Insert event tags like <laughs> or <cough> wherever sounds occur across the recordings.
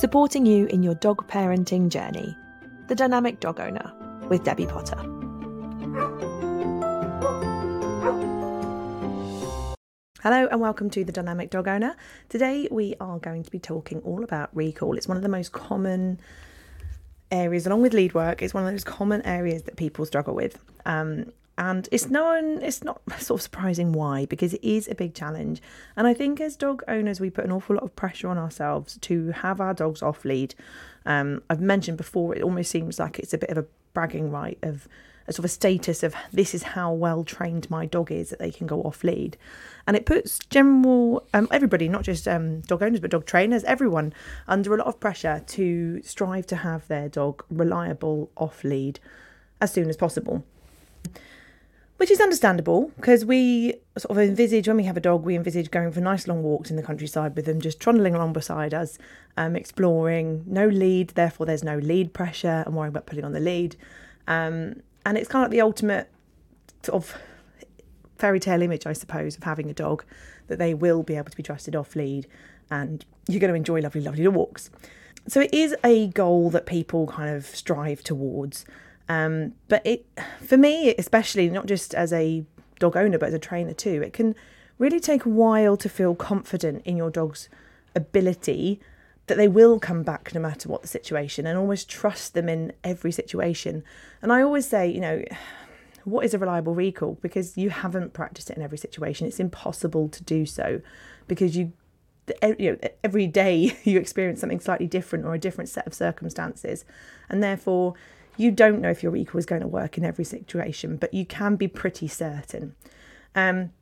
supporting you in your dog parenting journey. The Dynamic Dog Owner with Debbie Potter. Hello and welcome to the Dynamic Dog Owner. Today we are going to be talking all about recall. It's one of the most common areas, along with lead work, it's one of those common areas that people struggle with. Um, and it's known it's not <laughs> sort of surprising why because it is a big challenge. And i think as dog owners we put an awful lot of pressure on ourselves to have our dogs off lead. Um, i've mentioned before it almost seems like it's a bit of a bragging right of a sort of a status of this is how well trained my dog is that they can go off lead. And it puts general um, everybody not just um, dog owners but dog trainers everyone under a lot of pressure to strive to have their dog reliable off lead as soon as possible which is understandable because we sort of envisage when we have a dog, we envisage going for nice long walks in the countryside with them, just trundling along beside us, um, exploring. No lead, therefore there's no lead pressure. I'm worrying about putting on the lead, um, and it's kind of like the ultimate sort of fairy tale image, I suppose, of having a dog that they will be able to be trusted off lead, and you're going to enjoy lovely, lovely walks. So it is a goal that people kind of strive towards. Um, but it, for me, especially not just as a dog owner, but as a trainer too, it can really take a while to feel confident in your dog's ability that they will come back no matter what the situation and almost trust them in every situation. And I always say, you know, what is a reliable recall? Because you haven't practiced it in every situation. It's impossible to do so because you you know every day <laughs> you experience something slightly different or a different set of circumstances and therefore you don't know if your recall is going to work in every situation, but you can be pretty certain. Um,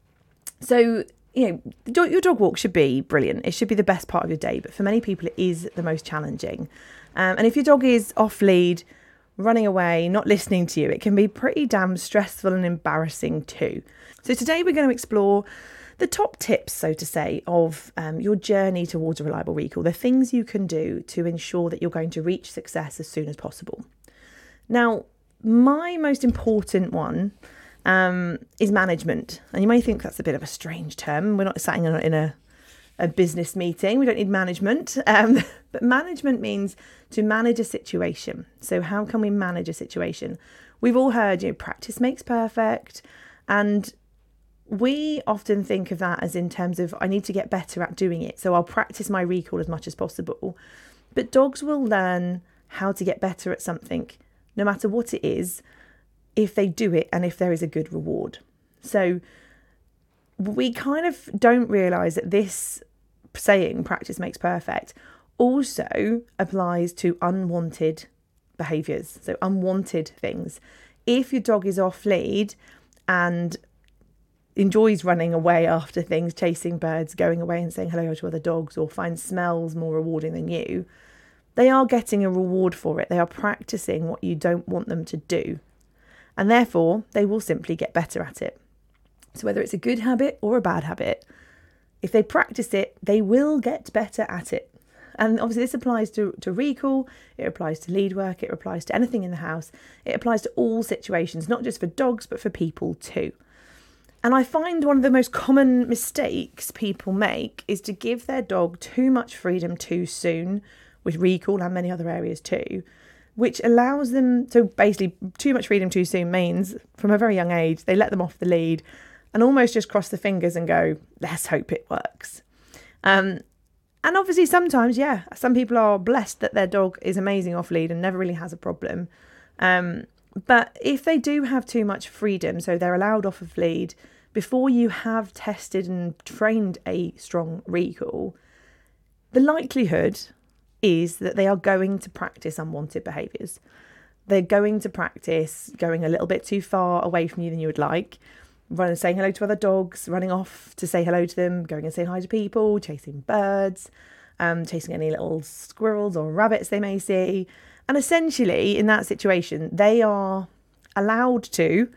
so, you know, your dog walk should be brilliant. It should be the best part of your day, but for many people, it is the most challenging. Um, and if your dog is off lead, running away, not listening to you, it can be pretty damn stressful and embarrassing too. So, today we're going to explore the top tips, so to say, of um, your journey towards a reliable recall, the things you can do to ensure that you're going to reach success as soon as possible. Now, my most important one um, is management. And you may think that's a bit of a strange term. We're not sitting in a, a business meeting, we don't need management. <laughs> Um, but management means to manage a situation. So, how can we manage a situation? We've all heard, you know, practice makes perfect. And we often think of that as in terms of I need to get better at doing it. So, I'll practice my recall as much as possible. But dogs will learn how to get better at something no matter what it is, if they do it and if there is a good reward. So we kind of don't realize that this saying, practice makes perfect, also applies to unwanted behaviors, so unwanted things. If your dog is off lead and enjoys running away after things, chasing birds, going away and saying hello to other dogs, or finds smells more rewarding than you, they are getting a reward for it. They are practicing what you don't want them to do. And therefore, they will simply get better at it. So, whether it's a good habit or a bad habit, if they practice it, they will get better at it. And obviously, this applies to, to recall, it applies to lead work, it applies to anything in the house, it applies to all situations, not just for dogs, but for people too. And I find one of the most common mistakes people make is to give their dog too much freedom too soon with recall and many other areas too, which allows them so basically too much freedom too soon means from a very young age they let them off the lead and almost just cross the fingers and go, let's hope it works. Um, and obviously, sometimes, yeah, some people are blessed that their dog is amazing off lead and never really has a problem. Um, but if they do have too much freedom, so they're allowed off of lead before you have tested and trained a strong recall, the likelihood is that they are going to practice unwanted behaviours. They're going to practice going a little bit too far away from you than you would like, running, saying hello to other dogs, running off to say hello to them, going and saying hi to people, chasing birds, um, chasing any little squirrels or rabbits they may see. And essentially, in that situation, they are allowed to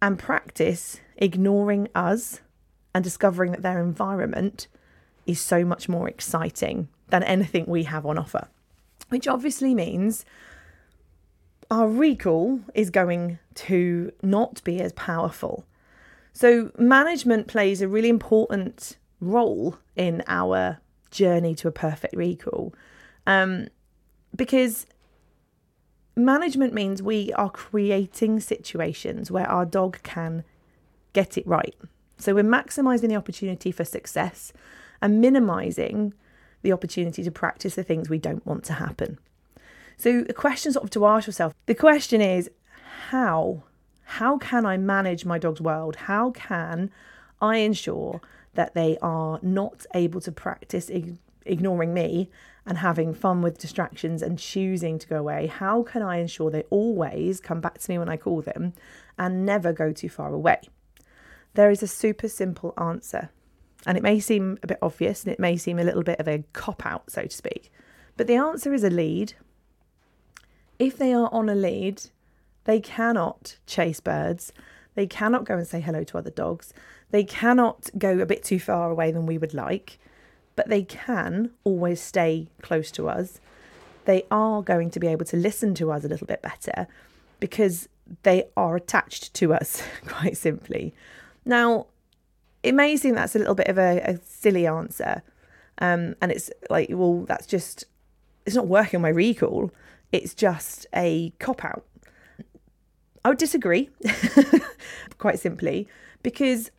and practice ignoring us and discovering that their environment is so much more exciting than anything we have on offer, which obviously means our recall is going to not be as powerful. So, management plays a really important role in our journey to a perfect recall. Um, because management means we are creating situations where our dog can get it right. So we're maximizing the opportunity for success and minimizing the opportunity to practice the things we don't want to happen. So the question sort of to ask yourself, the question is how? How can I manage my dog's world? How can I ensure that they are not able to practice ignoring me and having fun with distractions and choosing to go away? How can I ensure they always come back to me when I call them and never go too far away? There is a super simple answer. And it may seem a bit obvious and it may seem a little bit of a cop out, so to speak. But the answer is a lead. If they are on a lead, they cannot chase birds. They cannot go and say hello to other dogs. They cannot go a bit too far away than we would like but they can always stay close to us. They are going to be able to listen to us a little bit better because they are attached to us, <laughs> quite simply. Now, it may seem that's a little bit of a, a silly answer. Um, and it's like, well, that's just, it's not working on my recall. It's just a cop out. I would disagree, <laughs> quite simply, because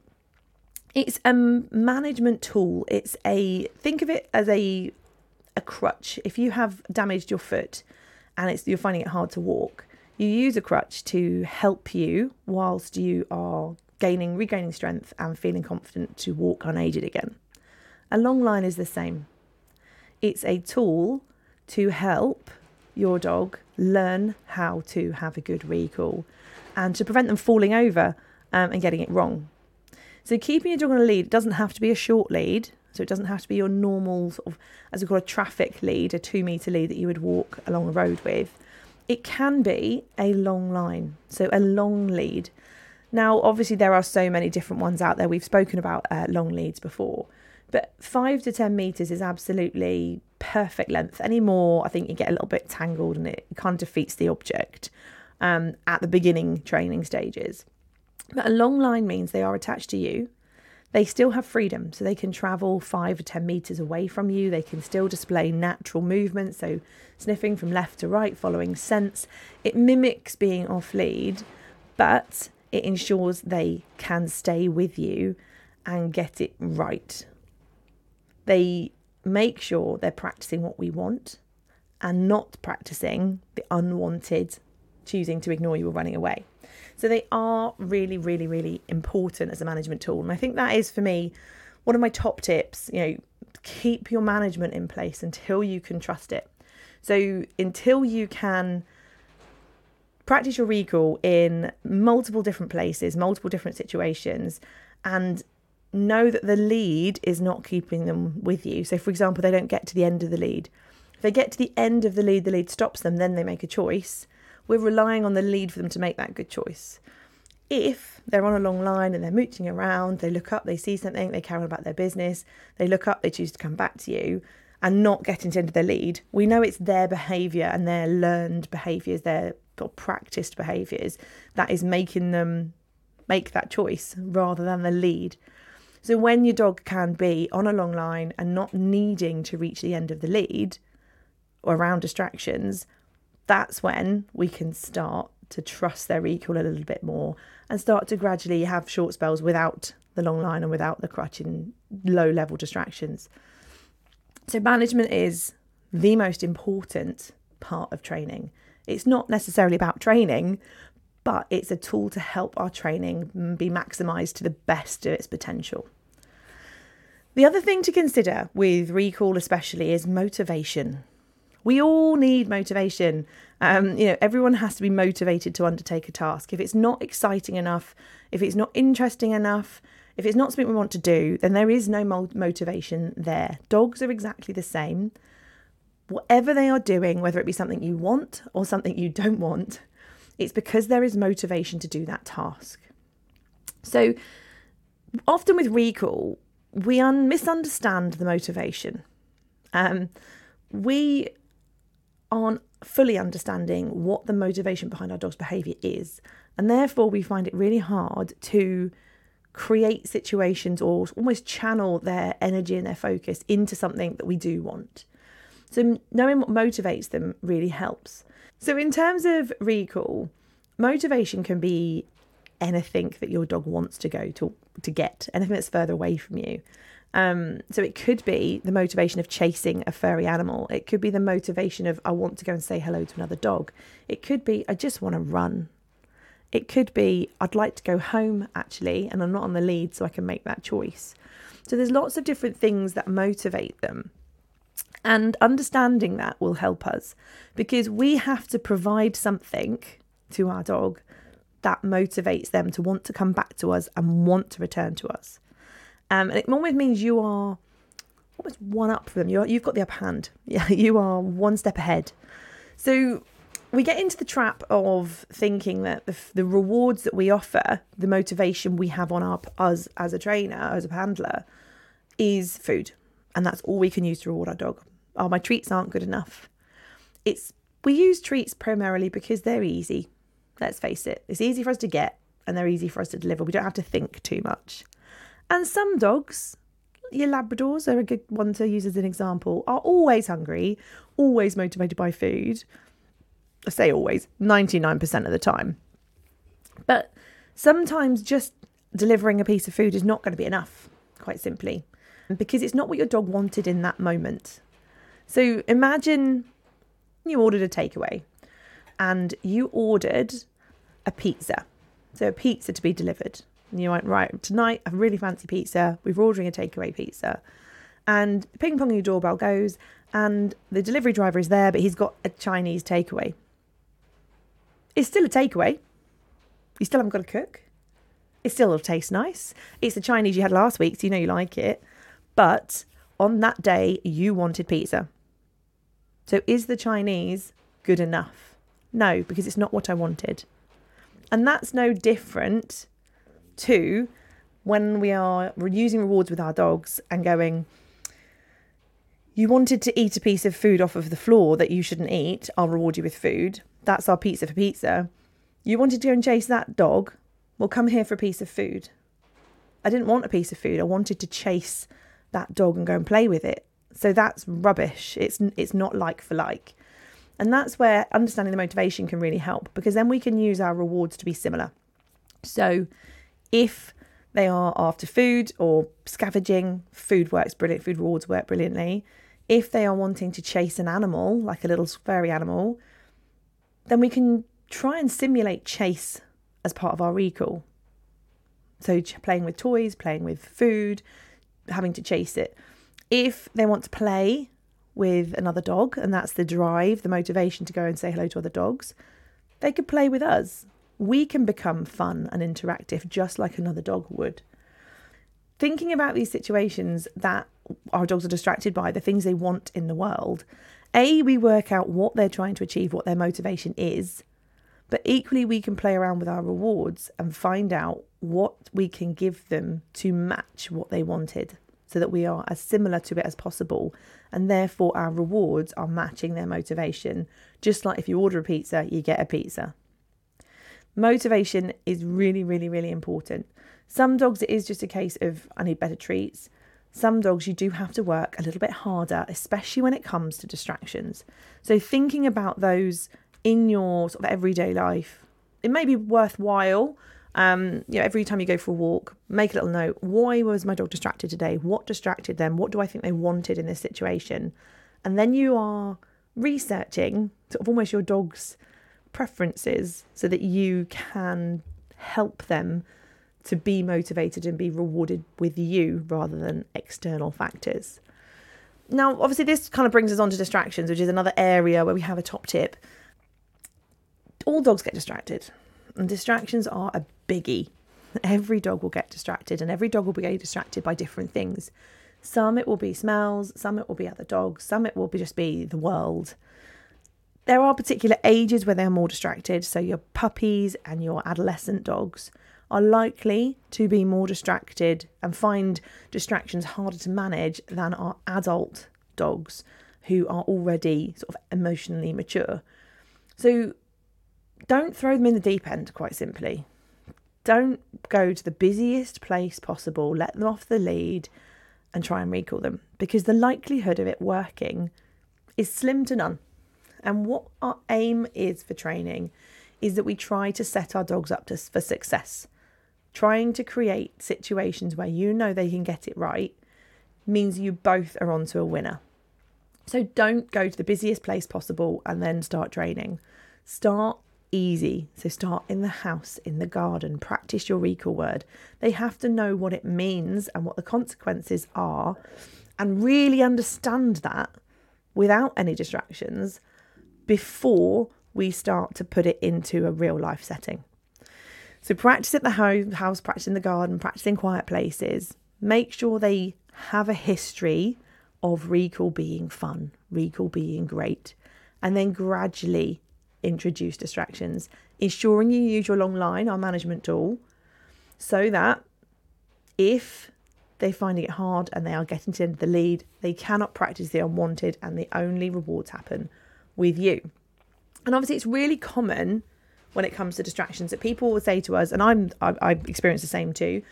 it's a management tool. It's a think of it as a a crutch. If you have damaged your foot and it's you're finding it hard to walk, you use a crutch to help you whilst you are gaining regaining strength and feeling confident to walk unaided again. A long line is the same. It's a tool to help your dog learn how to have a good recall and to prevent them falling over um, and getting it wrong. So keeping your dog on a lead doesn't have to be a short lead. So it doesn't have to be your normal sort of, as we call a traffic lead, a two metre lead that you would walk along a road with. It can be a long line, so a long lead. Now, obviously, there are so many different ones out there. We've spoken about uh, long leads before, but five to 10 metres is absolutely perfect length. Any more, I think you get a little bit tangled and it kind of defeats the object um, at the beginning training stages. But a long line means they are attached to you. They still have freedom, so they can travel five or 10 metres away from you. They can still display natural movement, so sniffing from left to right, following scents. It mimics being off lead, but it ensures they can stay with you and get it right. They make sure they're practicing what we want and not practicing the unwanted choosing to ignore you or running away. So they are really, really, really important as a management tool. And I think that is for me one of my top tips. You know, keep your management in place until you can trust it. So until you can practice your recall in multiple different places, multiple different situations, and know that the lead is not keeping them with you. So, for example, they don't get to the end of the lead. If they get to the end of the lead, the lead stops them, then they make a choice we're relying on the lead for them to make that good choice. If they're on a long line and they're mooching around, they look up, they see something, they carry on about their business, they look up, they choose to come back to you and not get into their lead, we know it's their behaviour and their learned behaviours, their practiced behaviours that is making them make that choice rather than the lead. So when your dog can be on a long line and not needing to reach the end of the lead or around distractions, that's when we can start to trust their recall a little bit more and start to gradually have short spells without the long line and without the crutch in low level distractions. So, management is the most important part of training. It's not necessarily about training, but it's a tool to help our training be maximized to the best of its potential. The other thing to consider with recall, especially, is motivation. We all need motivation. Um, you know, everyone has to be motivated to undertake a task. If it's not exciting enough, if it's not interesting enough, if it's not something we want to do, then there is no motivation there. Dogs are exactly the same. Whatever they are doing, whether it be something you want or something you don't want, it's because there is motivation to do that task. So, often with recall, we un- misunderstand the motivation. Um, we aren't fully understanding what the motivation behind our dog's behaviour is. And therefore, we find it really hard to create situations or almost channel their energy and their focus into something that we do want. So, knowing what motivates them really helps. So, in terms of recall, motivation can be anything that your dog wants to go to to get, anything that's further away from you. Um, so it could be the motivation of chasing a furry animal. It could be the motivation of I want to go and say hello to another dog. It could be I just want to run. It could be I'd like to go home actually, and I'm not on the lead, so I can make that choice. So there's lots of different things that motivate them. And understanding that will help us because we have to provide something to our dog that motivates them to want to come back to us and want to return to us. Um, and it almost means you are almost one up for them. You're, you've got the upper hand. <laughs> Yeah, you are one step ahead. So we get into the trap of thinking that the, the rewards that we offer, the motivation we have on our us as a trainer, as a handler, is food, and that's all we can use to reward our dog. Oh, my treats aren't good enough. It's we use treats primarily because they're easy. Let's face it, it's easy for us to get, and they're easy for us to deliver. We don't have to think too much. And some dogs, your Labradors are a good one to use as an example, are always hungry, always motivated by food. I say always, 99% of the time. But sometimes just delivering a piece of food is not going to be enough, quite simply, because it's not what your dog wanted in that moment. So imagine you ordered a takeaway and you ordered a pizza. So a pizza to be delivered. And you went, right, tonight I really fancy pizza. We're ordering a takeaway pizza. And ping pong your doorbell goes, and the delivery driver is there, but he's got a Chinese takeaway. It's still a takeaway. You still haven't got to cook. It still will taste nice. It's the Chinese you had last week, so you know you like it. But on that day, you wanted pizza. So is the Chinese good enough? No, because it's not what I wanted. And that's no different to when we are using rewards with our dogs and going, you wanted to eat a piece of food off of the floor that you shouldn't eat, I'll reward you with food. That's our pizza for pizza. You wanted to go and chase that dog, well, come here for a piece of food. I didn't want a piece of food. I wanted to chase that dog and go and play with it. So that's rubbish. It's it's not like for like. And that's where understanding the motivation can really help because then we can use our rewards to be similar. So if they are after food or scavenging, food works brilliant, food rewards work brilliantly. If they are wanting to chase an animal, like a little furry animal, then we can try and simulate chase as part of our recall. So, playing with toys, playing with food, having to chase it. If they want to play with another dog, and that's the drive, the motivation to go and say hello to other dogs, they could play with us we can become fun and interactive just like another dog would. Thinking about these situations that our dogs are distracted by, the things they want in the world, A, we work out what they're trying to achieve, what their motivation is, but equally we can play around with our rewards and find out what we can give them to match what they wanted so that we are as similar to it as possible and therefore our rewards are matching their motivation just like if you order a pizza you get a pizza Motivation is really, really, really important. Some dogs, it is just a case of, I need better treats. Some dogs, you do have to work a little bit harder, especially when it comes to distractions. So, thinking about those in your sort of everyday life, it may be worthwhile. Um, you know, every time you go for a walk, make a little note. Why was my dog distracted today? What distracted them? What do I think they wanted in this situation? And then you are researching sort of almost your dog's preferences so that you can help them to be motivated and be rewarded with you rather than external factors. Now, obviously, this kind of brings us on to distractions, which is another area where we have a top tip. All dogs get distracted, and distractions are a biggie. Every dog will get distracted, and every dog will be distracted by different things. Some it will be smells, some it will be other dogs, some it will be just be the world. There are particular ages where they're more distracted, so your puppies and your adolescent dogs are likely to be more distracted and find distractions harder to manage than our adult dogs who are already sort of emotionally mature. So don't throw them in the deep end, quite simply. Don't go to the busiest place possible, let them off the lead, and try and recall them because the likelihood of it working is slim to none. And what our aim is for training is that we try to set our dogs up to, for success. Trying to create situations where you know they can get it right means you both are onto a winner. So don't go to the busiest place possible and then start training. Start easy. So start in the house, in the garden, practice your recall word. They have to know what it means and what the consequences are and really understand that without any distractions before we start to put it into a real life setting. So practice at the house, practice in the garden, practice in quiet places. Make sure they have a history of recall being fun, recall being great, and then gradually introduce distractions, ensuring you use your long line, our management tool, so that if they're finding it hard and they are getting to the lead, they cannot practice the unwanted and the only rewards happen with you. And obviously, it's really common when it comes to distractions that people will say to us, and I'm I, I experience the same too.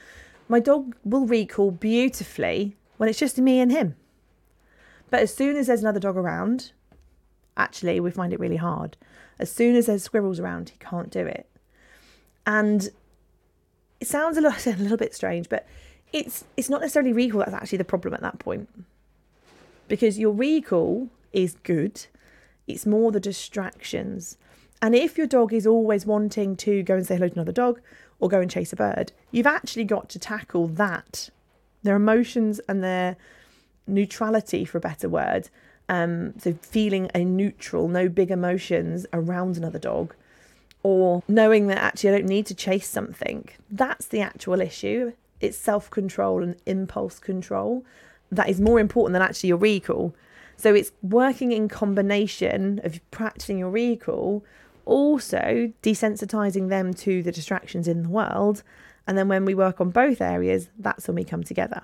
My dog will recall beautifully when it's just me and him. But as soon as there's another dog around, actually, we find it really hard. As soon as there's squirrels around, he can't do it. And it sounds a little, <laughs> a little bit strange, but it's it's not necessarily recall that's actually the problem at that point. Because your recall is good. It's more the distractions. And if your dog is always wanting to go and say hello to another dog or go and chase a bird, you've actually got to tackle that. Their emotions and their neutrality, for a better word. Um, so feeling a neutral, no big emotions around another dog, or knowing that actually I don't need to chase something. That's the actual issue. It's self control and impulse control that is more important than actually your recall. So it's working in combination of practicing your recall, also desensitizing them to the distractions in the world. And then when we work on both areas, that's when we come together.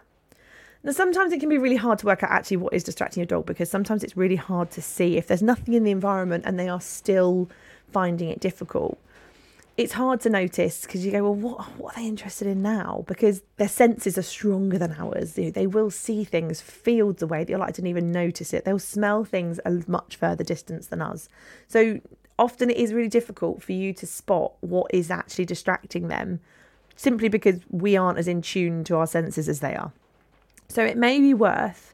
Sometimes it can be really hard to work out actually what is distracting your dog because sometimes it's really hard to see if there's nothing in the environment and they are still finding it difficult. It's hard to notice because you go, well, what, what are they interested in now? Because their senses are stronger than ours. They will see things fields away that you're like didn't even notice it. They'll smell things a much further distance than us. So often it is really difficult for you to spot what is actually distracting them simply because we aren't as in tune to our senses as they are. So it may be worth,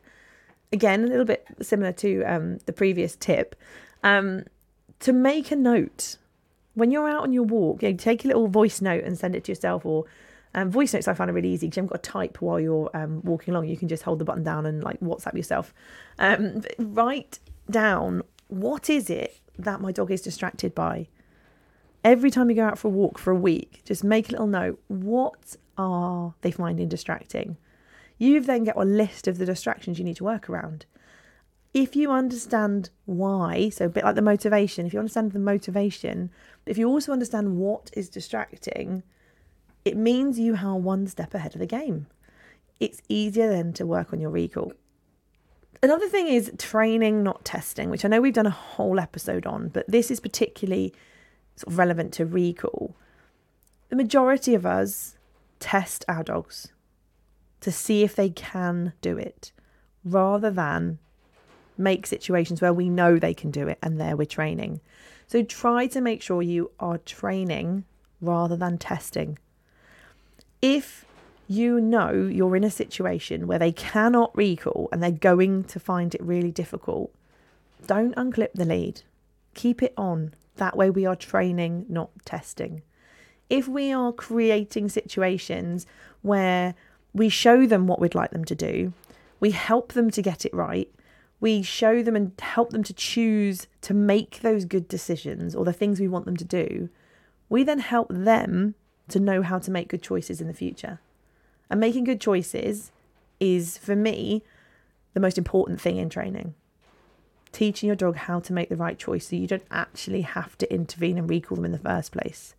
again, a little bit similar to um, the previous tip, um, to make a note when you're out on your walk. You know, take a little voice note and send it to yourself, or um, voice notes I find are really easy because you haven't got to type while you're um, walking along. You can just hold the button down and like WhatsApp yourself. Um, write down what is it that my dog is distracted by. Every time you go out for a walk for a week, just make a little note. What are they finding distracting? You then get a list of the distractions you need to work around. If you understand why, so a bit like the motivation, if you understand the motivation, if you also understand what is distracting, it means you are one step ahead of the game. It's easier then to work on your recall. Another thing is training, not testing, which I know we've done a whole episode on, but this is particularly sort of relevant to recall. The majority of us test our dogs to see if they can do it rather than make situations where we know they can do it and there we're training. So try to make sure you are training rather than testing. If you know you're in a situation where they cannot recall and they're going to find it really difficult, don't unclip the lead. Keep it on. That way, we are training, not testing. If we are creating situations where we show them what we'd like them to do. We help them to get it right. We show them and help them to choose to make those good decisions or the things we want them to do. We then help them to know how to make good choices in the future. And making good choices is, for me, the most important thing in training. Teaching your dog how to make the right choice so you don't actually have to intervene and recall them in the first place.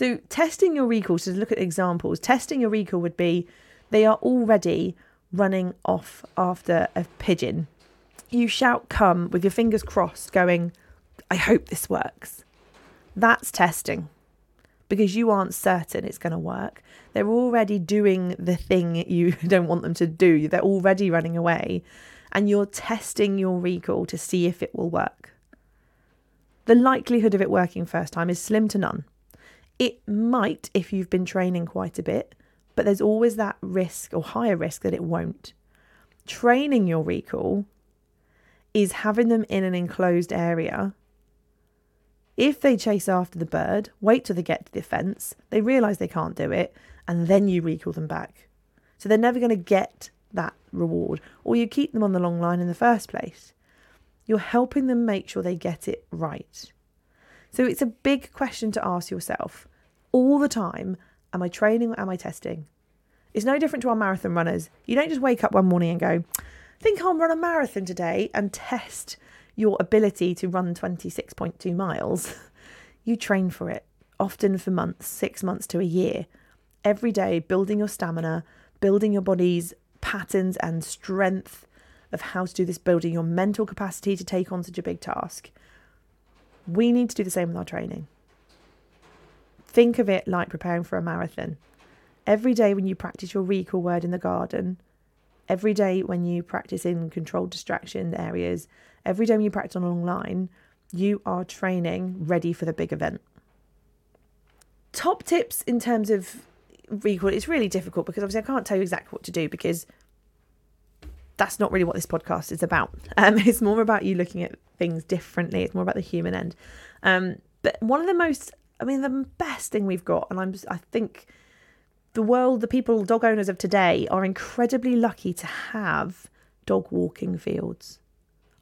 So, testing your recall, to look at examples, testing your recall would be they are already running off after a pigeon. You shout come with your fingers crossed, going, I hope this works. That's testing because you aren't certain it's going to work. They're already doing the thing you <laughs> don't want them to do, they're already running away. and you're testing your recall to see if it will work. The likelihood of it working first time is slim to none. It might if you've been training quite a bit, but there's always that risk or higher risk that it won't. Training your recall is having them in an enclosed area. If they chase after the bird, wait till they get to the fence, they realise they can't do it, and then you recall them back. So they're never going to get that reward, or you keep them on the long line in the first place. You're helping them make sure they get it right. So it's a big question to ask yourself all the time Am I training or am I testing? It's no different to our marathon runners. You don't just wake up one morning and go, think I'll run a marathon today and test your ability to run 26.2 miles. <laughs> you train for it, often for months, six months to a year, every day, building your stamina, building your body's patterns and strength of how to do this, building your mental capacity to take on such a big task. We need to do the same with our training. Think of it like preparing for a marathon. Every day when you practice your recall word in the garden, every day when you practice in controlled distraction areas, every day when you practice on a long line, you are training ready for the big event. Top tips in terms of recall, it's really difficult because obviously I can't tell you exactly what to do because that's not really what this podcast is about. <laughs> Um, it's more about you looking at things differently. It's more about the human end. Um, but one of the most, I mean, the best thing we've got, and I'm, I think the world, the people, dog owners of today are incredibly lucky to have dog walking fields.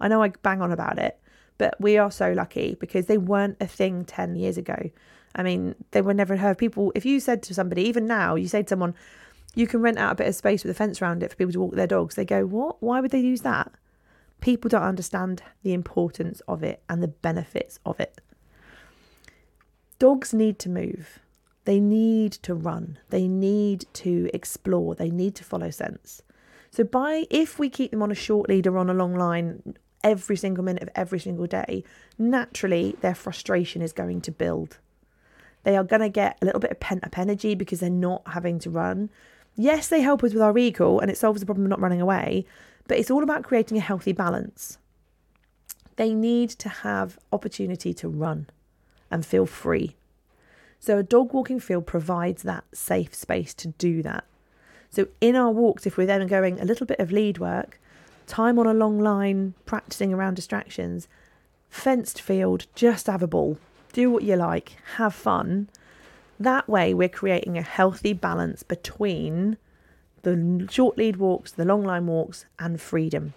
I know I bang on about it, but we are so lucky because they weren't a thing 10 years ago. I mean, they were never heard. People, if you said to somebody, even now, you say to someone, you can rent out a bit of space with a fence around it for people to walk their dogs. They go, What? Why would they use that? People don't understand the importance of it and the benefits of it. Dogs need to move. They need to run. They need to explore. They need to follow scents. So by if we keep them on a short lead or on a long line every single minute of every single day, naturally their frustration is going to build. They are going to get a little bit of pent up energy because they're not having to run. Yes, they help us with our recall and it solves the problem of not running away, but it's all about creating a healthy balance. They need to have opportunity to run and feel free. So a dog walking field provides that safe space to do that. So in our walks, if we're then going a little bit of lead work, time on a long line, practicing around distractions, fenced field, just have a ball, do what you like, have fun, that way, we're creating a healthy balance between the short lead walks, the long line walks, and freedom.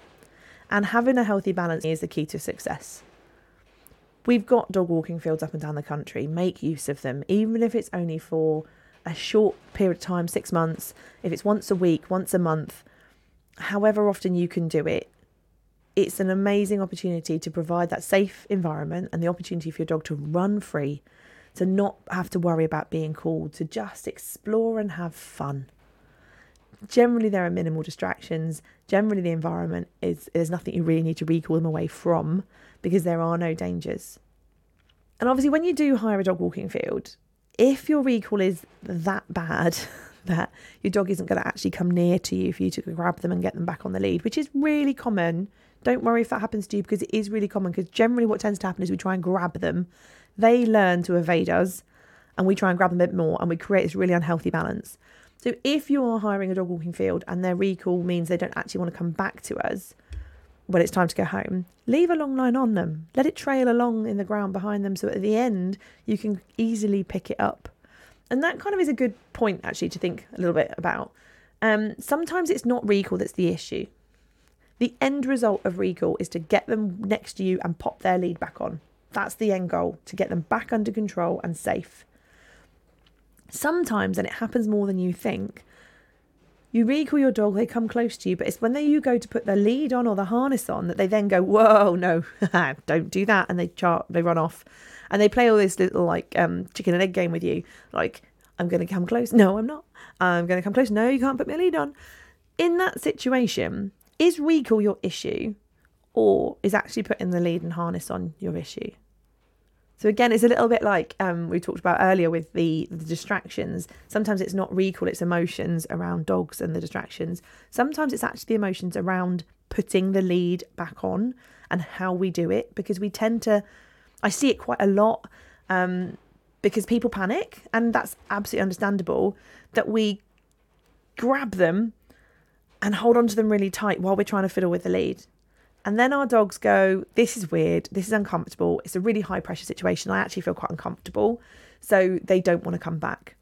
And having a healthy balance is the key to success. We've got dog walking fields up and down the country. Make use of them, even if it's only for a short period of time six months, if it's once a week, once a month, however often you can do it. It's an amazing opportunity to provide that safe environment and the opportunity for your dog to run free to not have to worry about being called, to just explore and have fun. Generally, there are minimal distractions. Generally, the environment is there's nothing you really need to recall them away from because there are no dangers. And obviously, when you do hire a dog walking field, if your recall is that bad <laughs> that your dog isn't going to actually come near to you for you to grab them and get them back on the lead, which is really common. Don't worry if that happens to you because it is really common. Because generally, what tends to happen is we try and grab them they learn to evade us and we try and grab them a bit more and we create this really unhealthy balance. So if you are hiring a dog walking field and their recall means they don't actually want to come back to us when it's time to go home, leave a long line on them. Let it trail along in the ground behind them so at the end you can easily pick it up. And that kind of is a good point actually to think a little bit about. Um, sometimes it's not recall that's the issue. The end result of recall is to get them next to you and pop their lead back on. That's the end goal to get them back under control and safe. Sometimes, and it happens more than you think, you recall your dog, they come close to you, but it's when they, you go to put the lead on or the harness on that they then go, whoa, no, <laughs> don't do that. And they chart, they run off. And they play all this little like um, chicken and egg game with you. Like, I'm going to come close. No, I'm not. I'm going to come close. No, you can't put me a lead on. In that situation, is recall your issue or is actually putting the lead and harness on your issue? So again, it's a little bit like um, we talked about earlier with the, the distractions. Sometimes it's not recall, it's emotions around dogs and the distractions. Sometimes it's actually the emotions around putting the lead back on and how we do it because we tend to, I see it quite a lot um, because people panic, and that's absolutely understandable that we grab them and hold on to them really tight while we're trying to fiddle with the lead. And then our dogs go, This is weird. This is uncomfortable. It's a really high pressure situation. I actually feel quite uncomfortable. So they don't want to come back.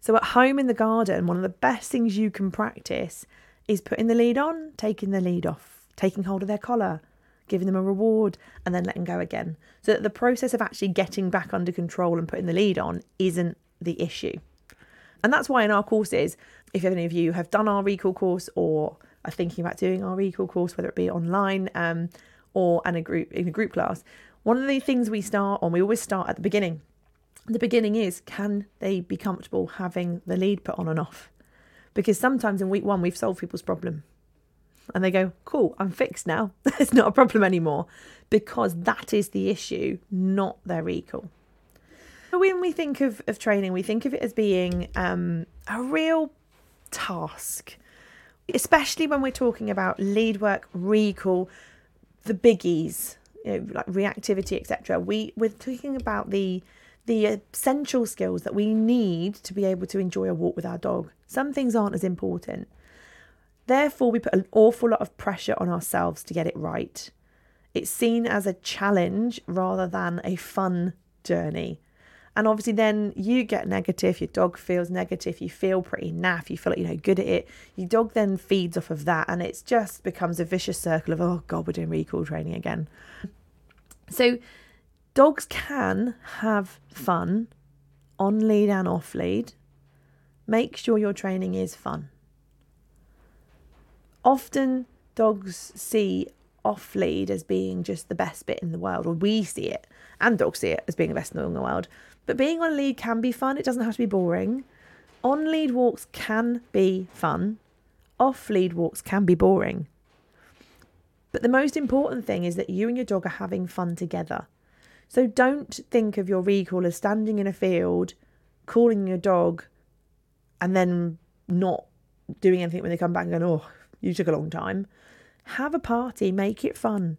So at home in the garden, one of the best things you can practice is putting the lead on, taking the lead off, taking hold of their collar, giving them a reward, and then letting go again. So that the process of actually getting back under control and putting the lead on isn't the issue. And that's why in our courses, if any of you have done our recall course or are thinking about doing our recall course, whether it be online um, or in a group in a group class, one of the things we start on, we always start at the beginning. The beginning is can they be comfortable having the lead put on and off? Because sometimes in week one we've solved people's problem. And they go, cool, I'm fixed now. <laughs> it's not a problem anymore. Because that is the issue, not their recall. When we think of, of training, we think of it as being um, a real task, especially when we're talking about lead work, recall, the biggies, you know, like reactivity, etc. We we're talking about the the essential skills that we need to be able to enjoy a walk with our dog. Some things aren't as important. Therefore, we put an awful lot of pressure on ourselves to get it right. It's seen as a challenge rather than a fun journey. And obviously, then you get negative, your dog feels negative, you feel pretty naff, you feel like, you know, good at it. Your dog then feeds off of that, and it just becomes a vicious circle of, oh God, we're doing recall training again. So, dogs can have fun on lead and off lead. Make sure your training is fun. Often, dogs see off lead as being just the best bit in the world, or we see it, and dogs see it as being the best thing in the world. But being on lead can be fun, it doesn't have to be boring. On lead walks can be fun, off lead walks can be boring. But the most important thing is that you and your dog are having fun together. So don't think of your recall as standing in a field, calling your dog, and then not doing anything when they come back and going, oh, you took a long time. Have a party, make it fun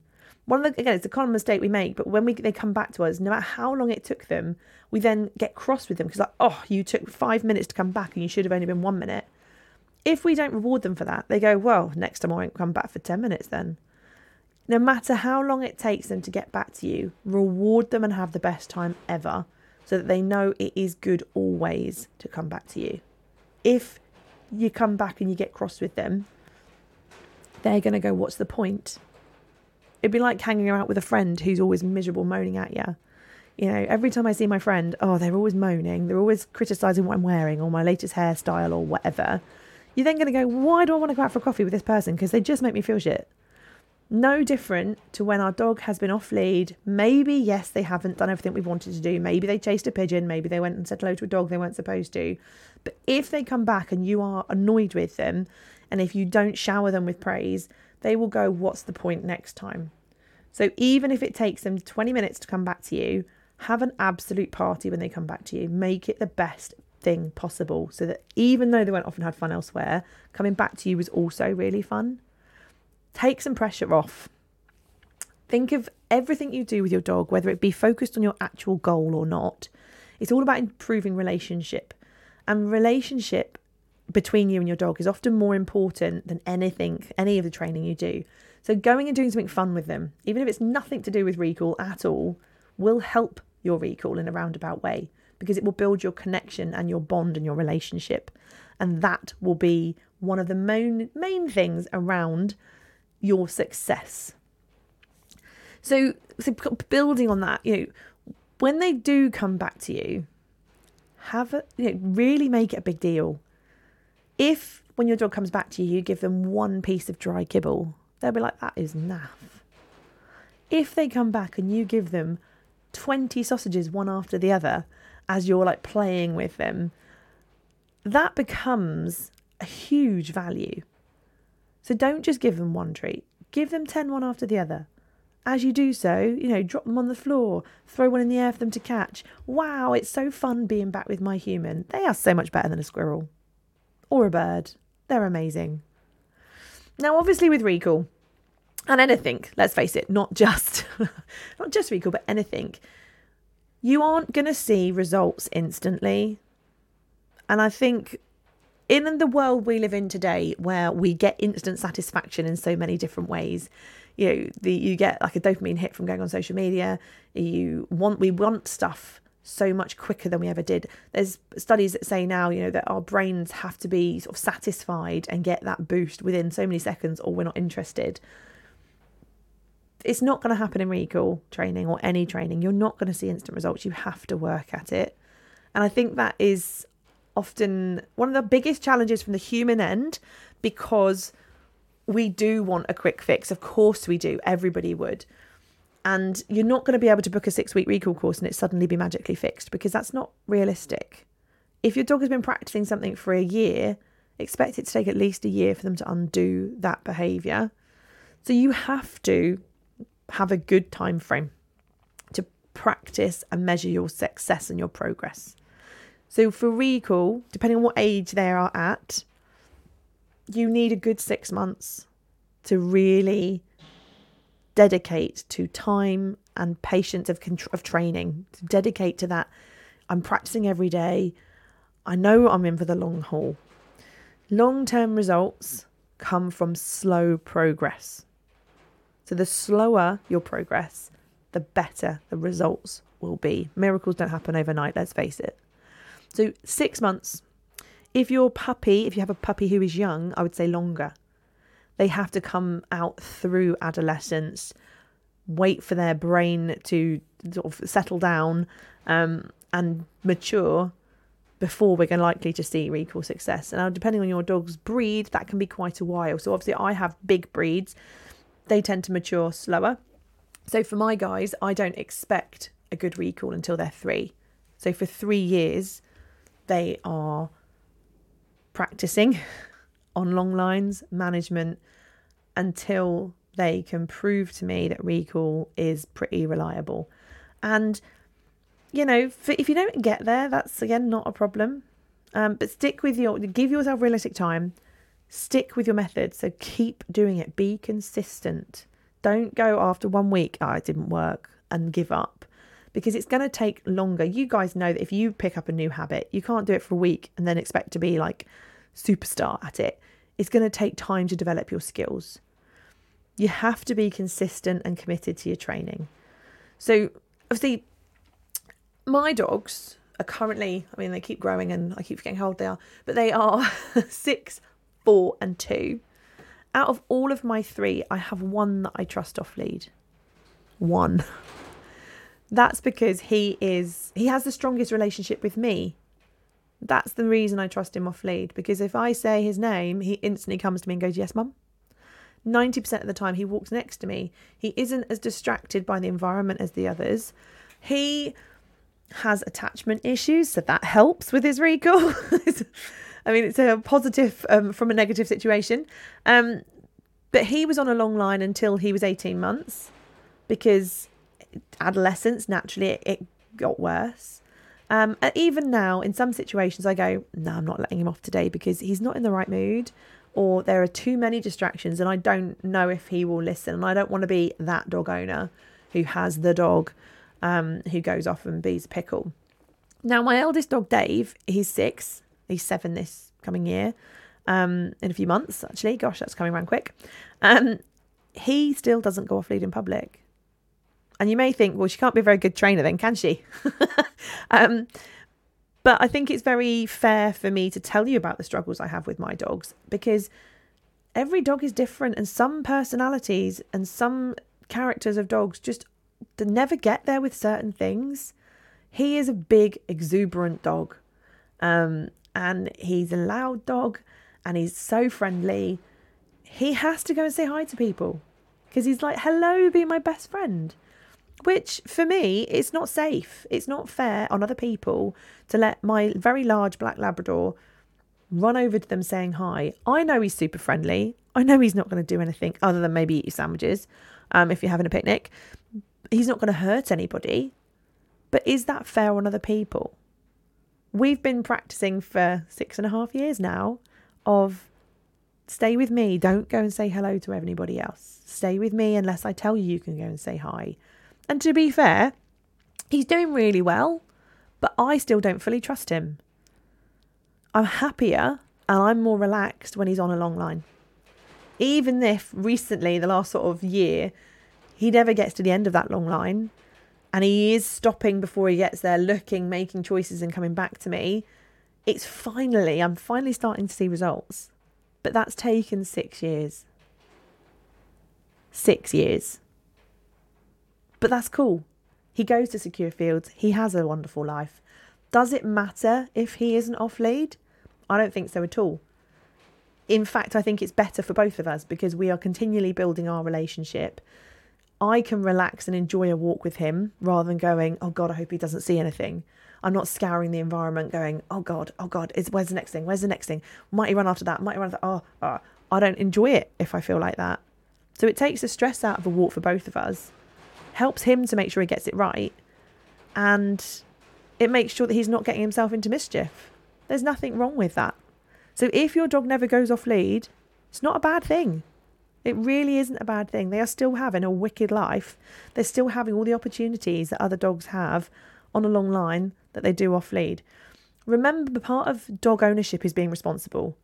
one of the again it's a common mistake we make but when we they come back to us no matter how long it took them we then get cross with them because like oh you took five minutes to come back and you should have only been one minute. If we don't reward them for that they go well next time i won't come back for 10 minutes then. No matter how long it takes them to get back to you reward them and have the best time ever so that they know it is good always to come back to you. If you come back and you get cross with them they're going to go what's the point It'd be like hanging out with a friend who's always miserable, moaning at you. You know, every time I see my friend, oh, they're always moaning. They're always criticizing what I'm wearing or my latest hairstyle or whatever. You're then going to go, why do I want to go out for coffee with this person? Because they just make me feel shit. No different to when our dog has been off lead. Maybe, yes, they haven't done everything we wanted to do. Maybe they chased a pigeon. Maybe they went and said hello to a dog they weren't supposed to. But if they come back and you are annoyed with them, and if you don't shower them with praise, they will go, What's the point next time? So even if it takes them 20 minutes to come back to you, have an absolute party when they come back to you. Make it the best thing possible so that even though they went off and had fun elsewhere, coming back to you was also really fun. Take some pressure off. Think of everything you do with your dog, whether it be focused on your actual goal or not. It's all about improving relationship. And relationship between you and your dog is often more important than anything, any of the training you do. So, going and doing something fun with them, even if it's nothing to do with recall at all, will help your recall in a roundabout way because it will build your connection and your bond and your relationship. And that will be one of the main, main things around your success. So, so, building on that, you know, when they do come back to you, have a, you know, really make it a big deal. If when your dog comes back to you, you give them one piece of dry kibble, they'll be like, that is naff. If they come back and you give them 20 sausages one after the other as you're like playing with them, that becomes a huge value. So don't just give them one treat, give them 10 one after the other. As you do so, you know, drop them on the floor, throw one in the air for them to catch. Wow, it's so fun being back with my human. They are so much better than a squirrel or a bird. They're amazing. Now, obviously, with recall, and anything, let's face it, not just <laughs> not just recall, but anything, you aren't going to see results instantly. And I think in the world we live in today, where we get instant satisfaction in so many different ways, you know, the, you get like a dopamine hit from going on social media. You want we want stuff so much quicker than we ever did. There's studies that say now, you know, that our brains have to be sort of satisfied and get that boost within so many seconds, or we're not interested it's not going to happen in recall training or any training. You're not going to see instant results. You have to work at it. And I think that is often one of the biggest challenges from the human end because we do want a quick fix. Of course, we do. Everybody would. And you're not going to be able to book a six week recall course and it suddenly be magically fixed because that's not realistic. If your dog has been practicing something for a year, expect it to take at least a year for them to undo that behaviour. So you have to have a good time frame to practice and measure your success and your progress. So for recall, depending on what age they are at, you need a good six months to really dedicate to time and patience of, of training, to dedicate to that. I'm practicing every day. I know I'm in for the long haul. Long term results come from slow progress. So the slower your progress, the better the results will be. Miracles don't happen overnight, let's face it. So, six months. If your puppy, if you have a puppy who is young, I would say longer. They have to come out through adolescence, wait for their brain to sort of settle down um, and mature before we're likely to see recall success. And now, depending on your dog's breed, that can be quite a while. So, obviously, I have big breeds they tend to mature slower. So for my guys, I don't expect a good recall until they're three. So for three years, they are practicing <laughs> on long lines management until they can prove to me that recall is pretty reliable. And you know, if you don't get there, that's again not a problem. Um, but stick with your, give yourself realistic time Stick with your method. So keep doing it. Be consistent. Don't go after one week, oh, it didn't work, and give up because it's going to take longer. You guys know that if you pick up a new habit, you can't do it for a week and then expect to be like superstar at it. It's going to take time to develop your skills. You have to be consistent and committed to your training. So, obviously, my dogs are currently, I mean, they keep growing and I keep forgetting how old they are, but they are <laughs> six, four, and two. Out of all of my three, I have one that I trust off lead. One. That's because he is he has the strongest relationship with me. That's the reason I trust him off lead because if I say his name, he instantly comes to me and goes, "Yes, mum." 90% of the time he walks next to me. He isn't as distracted by the environment as the others. He has attachment issues, so that helps with his recall. <laughs> I mean, it's a positive um, from a negative situation. Um, but he was on a long line until he was 18 months because adolescence, naturally, it, it got worse. Um, even now, in some situations, I go, no, I'm not letting him off today because he's not in the right mood or there are too many distractions and I don't know if he will listen. And I don't want to be that dog owner who has the dog um, who goes off and bees pickle. Now, my eldest dog, Dave, he's six. He's seven this coming year, um, in a few months, actually. Gosh, that's coming around quick. Um, he still doesn't go off lead in public. And you may think, well, she can't be a very good trainer then, can she? <laughs> um, but I think it's very fair for me to tell you about the struggles I have with my dogs because every dog is different and some personalities and some characters of dogs just never get there with certain things. He is a big, exuberant dog. Um, and he's a loud dog and he's so friendly. He has to go and say hi to people because he's like, hello, be my best friend. Which for me, it's not safe. It's not fair on other people to let my very large black Labrador run over to them saying hi. I know he's super friendly. I know he's not going to do anything other than maybe eat your sandwiches um, if you're having a picnic. He's not going to hurt anybody. But is that fair on other people? We've been practicing for six and a half years now of Stay with me. Don't go and say hello to anybody else. Stay with me unless I tell you you can go and say hi. And to be fair, he's doing really well, but I still don't fully trust him. I'm happier and I'm more relaxed when he's on a long line. Even if recently, the last sort of year, he never gets to the end of that long line and he is stopping before he gets there, looking, making choices, and coming back to me. It's finally, I'm finally starting to see results. But that's taken six years. Six years. But that's cool. He goes to secure fields. He has a wonderful life. Does it matter if he isn't off lead? I don't think so at all. In fact, I think it's better for both of us because we are continually building our relationship. I can relax and enjoy a walk with him rather than going, oh God, I hope he doesn't see anything. I'm not scouring the environment going, oh God, oh God, is, where's the next thing? Where's the next thing? Might he run after that? Might he run after that? Oh, oh, I don't enjoy it if I feel like that. So it takes the stress out of a walk for both of us, helps him to make sure he gets it right, and it makes sure that he's not getting himself into mischief. There's nothing wrong with that. So if your dog never goes off lead, it's not a bad thing. It really isn't a bad thing. They are still having a wicked life. They're still having all the opportunities that other dogs have on a long line that they do off lead. Remember, part of dog ownership is being responsible.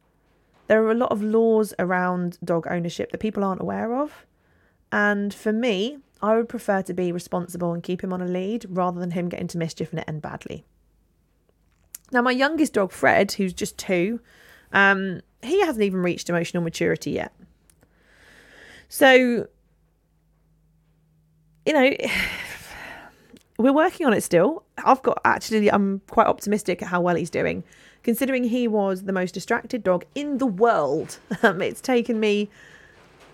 There are a lot of laws around dog ownership that people aren't aware of. And for me, I would prefer to be responsible and keep him on a lead rather than him get into mischief and it end badly. Now, my youngest dog, Fred, who's just two, um, he hasn't even reached emotional maturity yet. So, you know, <sighs> we're working on it still. I've got actually, I'm quite optimistic at how well he's doing, considering he was the most distracted dog in the world. <laughs> Um, it's taken me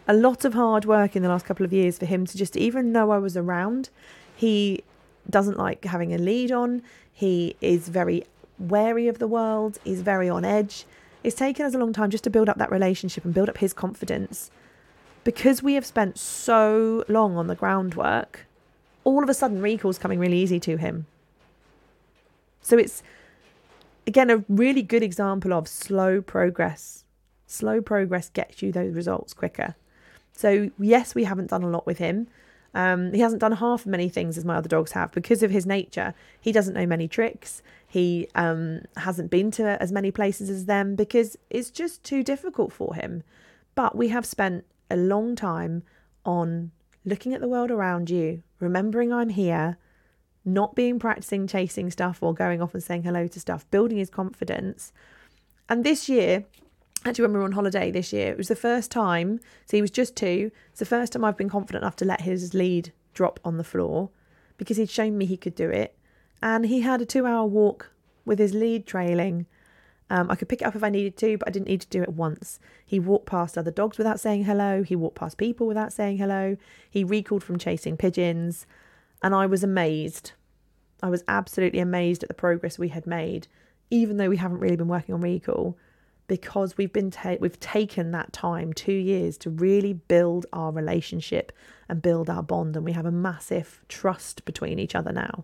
a lot of hard work in the last couple of years for him to just even know I was around. He doesn't like having a lead on. He is very wary of the world. He's very on edge. It's taken us a long time just to build up that relationship and build up his confidence because we have spent so long on the groundwork, all of a sudden recall's coming really easy to him. So it's again a really good example of slow progress. Slow progress gets you those results quicker. So yes, we haven't done a lot with him. Um, he hasn't done half as many things as my other dogs have because of his nature. He doesn't know many tricks. He um, hasn't been to as many places as them because it's just too difficult for him. But we have spent a long time on looking at the world around you, remembering I'm here, not being practicing chasing stuff or going off and saying hello to stuff, building his confidence. And this year, actually, when we were on holiday this year, it was the first time, so he was just two, it's the first time I've been confident enough to let his lead drop on the floor because he'd shown me he could do it. And he had a two hour walk with his lead trailing um, I could pick it up if I needed to, but I didn't need to do it once. He walked past other dogs without saying hello. He walked past people without saying hello. He recalled from chasing pigeons. And I was amazed. I was absolutely amazed at the progress we had made, even though we haven't really been working on recall, because we've been ta- we've taken that time, two years, to really build our relationship and build our bond, and we have a massive trust between each other now.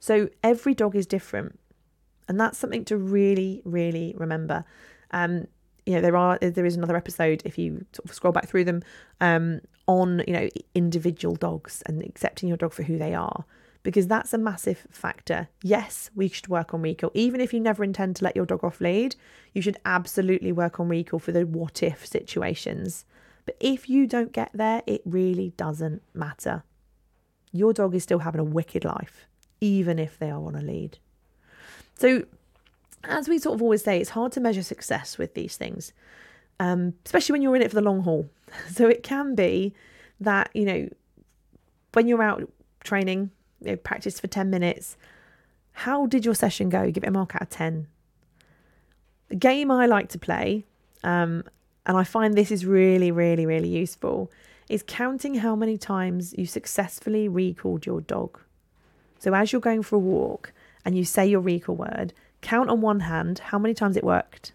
So every dog is different and that's something to really, really remember. Um, you know, there are there is another episode if you sort of scroll back through them um, on you know individual dogs and accepting your dog for who they are because that's a massive factor. Yes, we should work on recall. Even if you never intend to let your dog off lead, you should absolutely work on recall for the what if situations. But if you don't get there, it really doesn't matter. Your dog is still having a wicked life, even if they are on a lead. So, as we sort of always say, it's hard to measure success with these things, um, especially when you're in it for the long haul. <laughs> So, it can be that, you know, when you're out training, you know, practice for 10 minutes, how did your session go? Give it a mark out of 10. The game I like to play, um, and I find this is really, really, really useful, is counting how many times you successfully recalled your dog. So as you're going for a walk, and you say your recall word, count on one hand how many times it worked.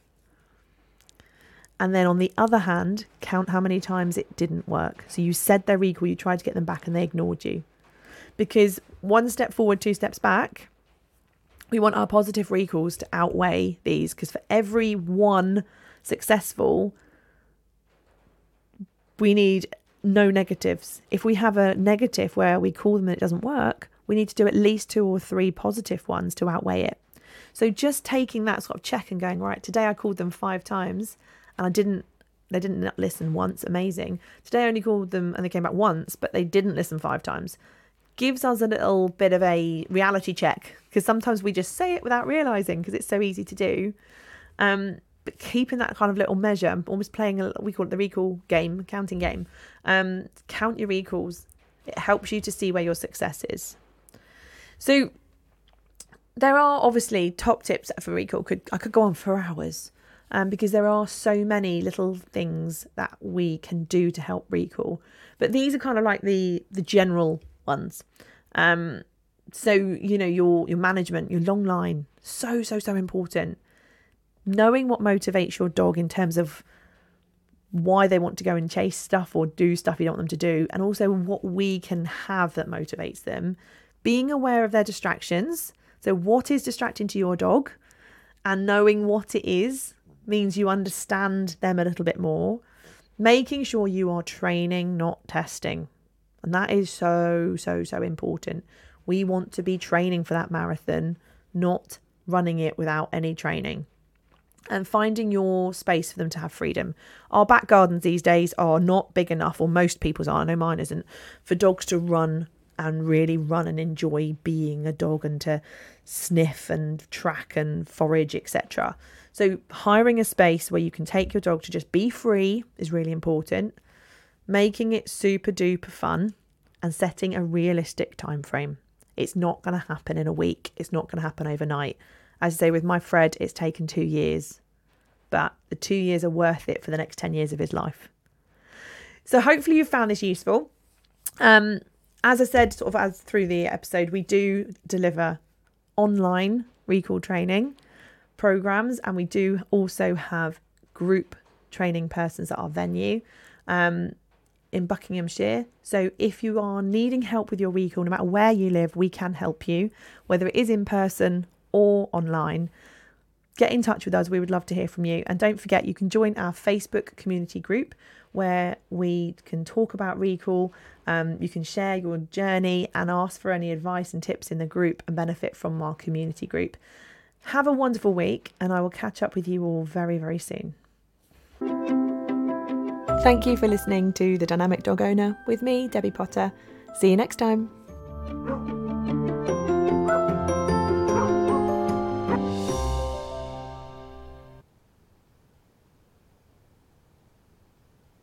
And then on the other hand, count how many times it didn't work. So you said their recall, you tried to get them back, and they ignored you. Because one step forward, two steps back, we want our positive recalls to outweigh these. Because for every one successful, we need no negatives. If we have a negative where we call them and it doesn't work, we need to do at least two or three positive ones to outweigh it. So just taking that sort of check and going, right, today I called them five times and I didn't they didn't listen once, amazing. Today I only called them and they came back once, but they didn't listen five times. Gives us a little bit of a reality check because sometimes we just say it without realizing because it's so easy to do. Um, but keeping that kind of little measure, almost playing a we call it the recall game, counting game. Um, count your recalls. It helps you to see where your success is. So there are obviously top tips for recall. Could I could go on for hours, um, because there are so many little things that we can do to help recall. But these are kind of like the the general ones. Um, so you know your your management, your long line, so so so important. Knowing what motivates your dog in terms of why they want to go and chase stuff or do stuff you don't want them to do, and also what we can have that motivates them. Being aware of their distractions. So, what is distracting to your dog? And knowing what it is means you understand them a little bit more. Making sure you are training, not testing. And that is so, so, so important. We want to be training for that marathon, not running it without any training. And finding your space for them to have freedom. Our back gardens these days are not big enough, or most people's are, I know mine isn't, for dogs to run and really run and enjoy being a dog and to sniff and track and forage, etc. So, hiring a space where you can take your dog to just be free is really important. Making it super duper fun and setting a realistic time frame. It's not going to happen in a week. It's not going to happen overnight. As I say, with my Fred, it's taken two years, but the two years are worth it for the next 10 years of his life. So, hopefully, you found this useful. Um, as I said, sort of as through the episode, we do deliver online recall training programs, and we do also have group training persons at our venue um, in Buckinghamshire. So if you are needing help with your recall, no matter where you live, we can help you, whether it is in person or online. Get in touch with us. We would love to hear from you. And don't forget, you can join our Facebook community group where we can talk about recall. Um, you can share your journey and ask for any advice and tips in the group and benefit from our community group. Have a wonderful week, and I will catch up with you all very, very soon. Thank you for listening to The Dynamic Dog Owner with me, Debbie Potter. See you next time.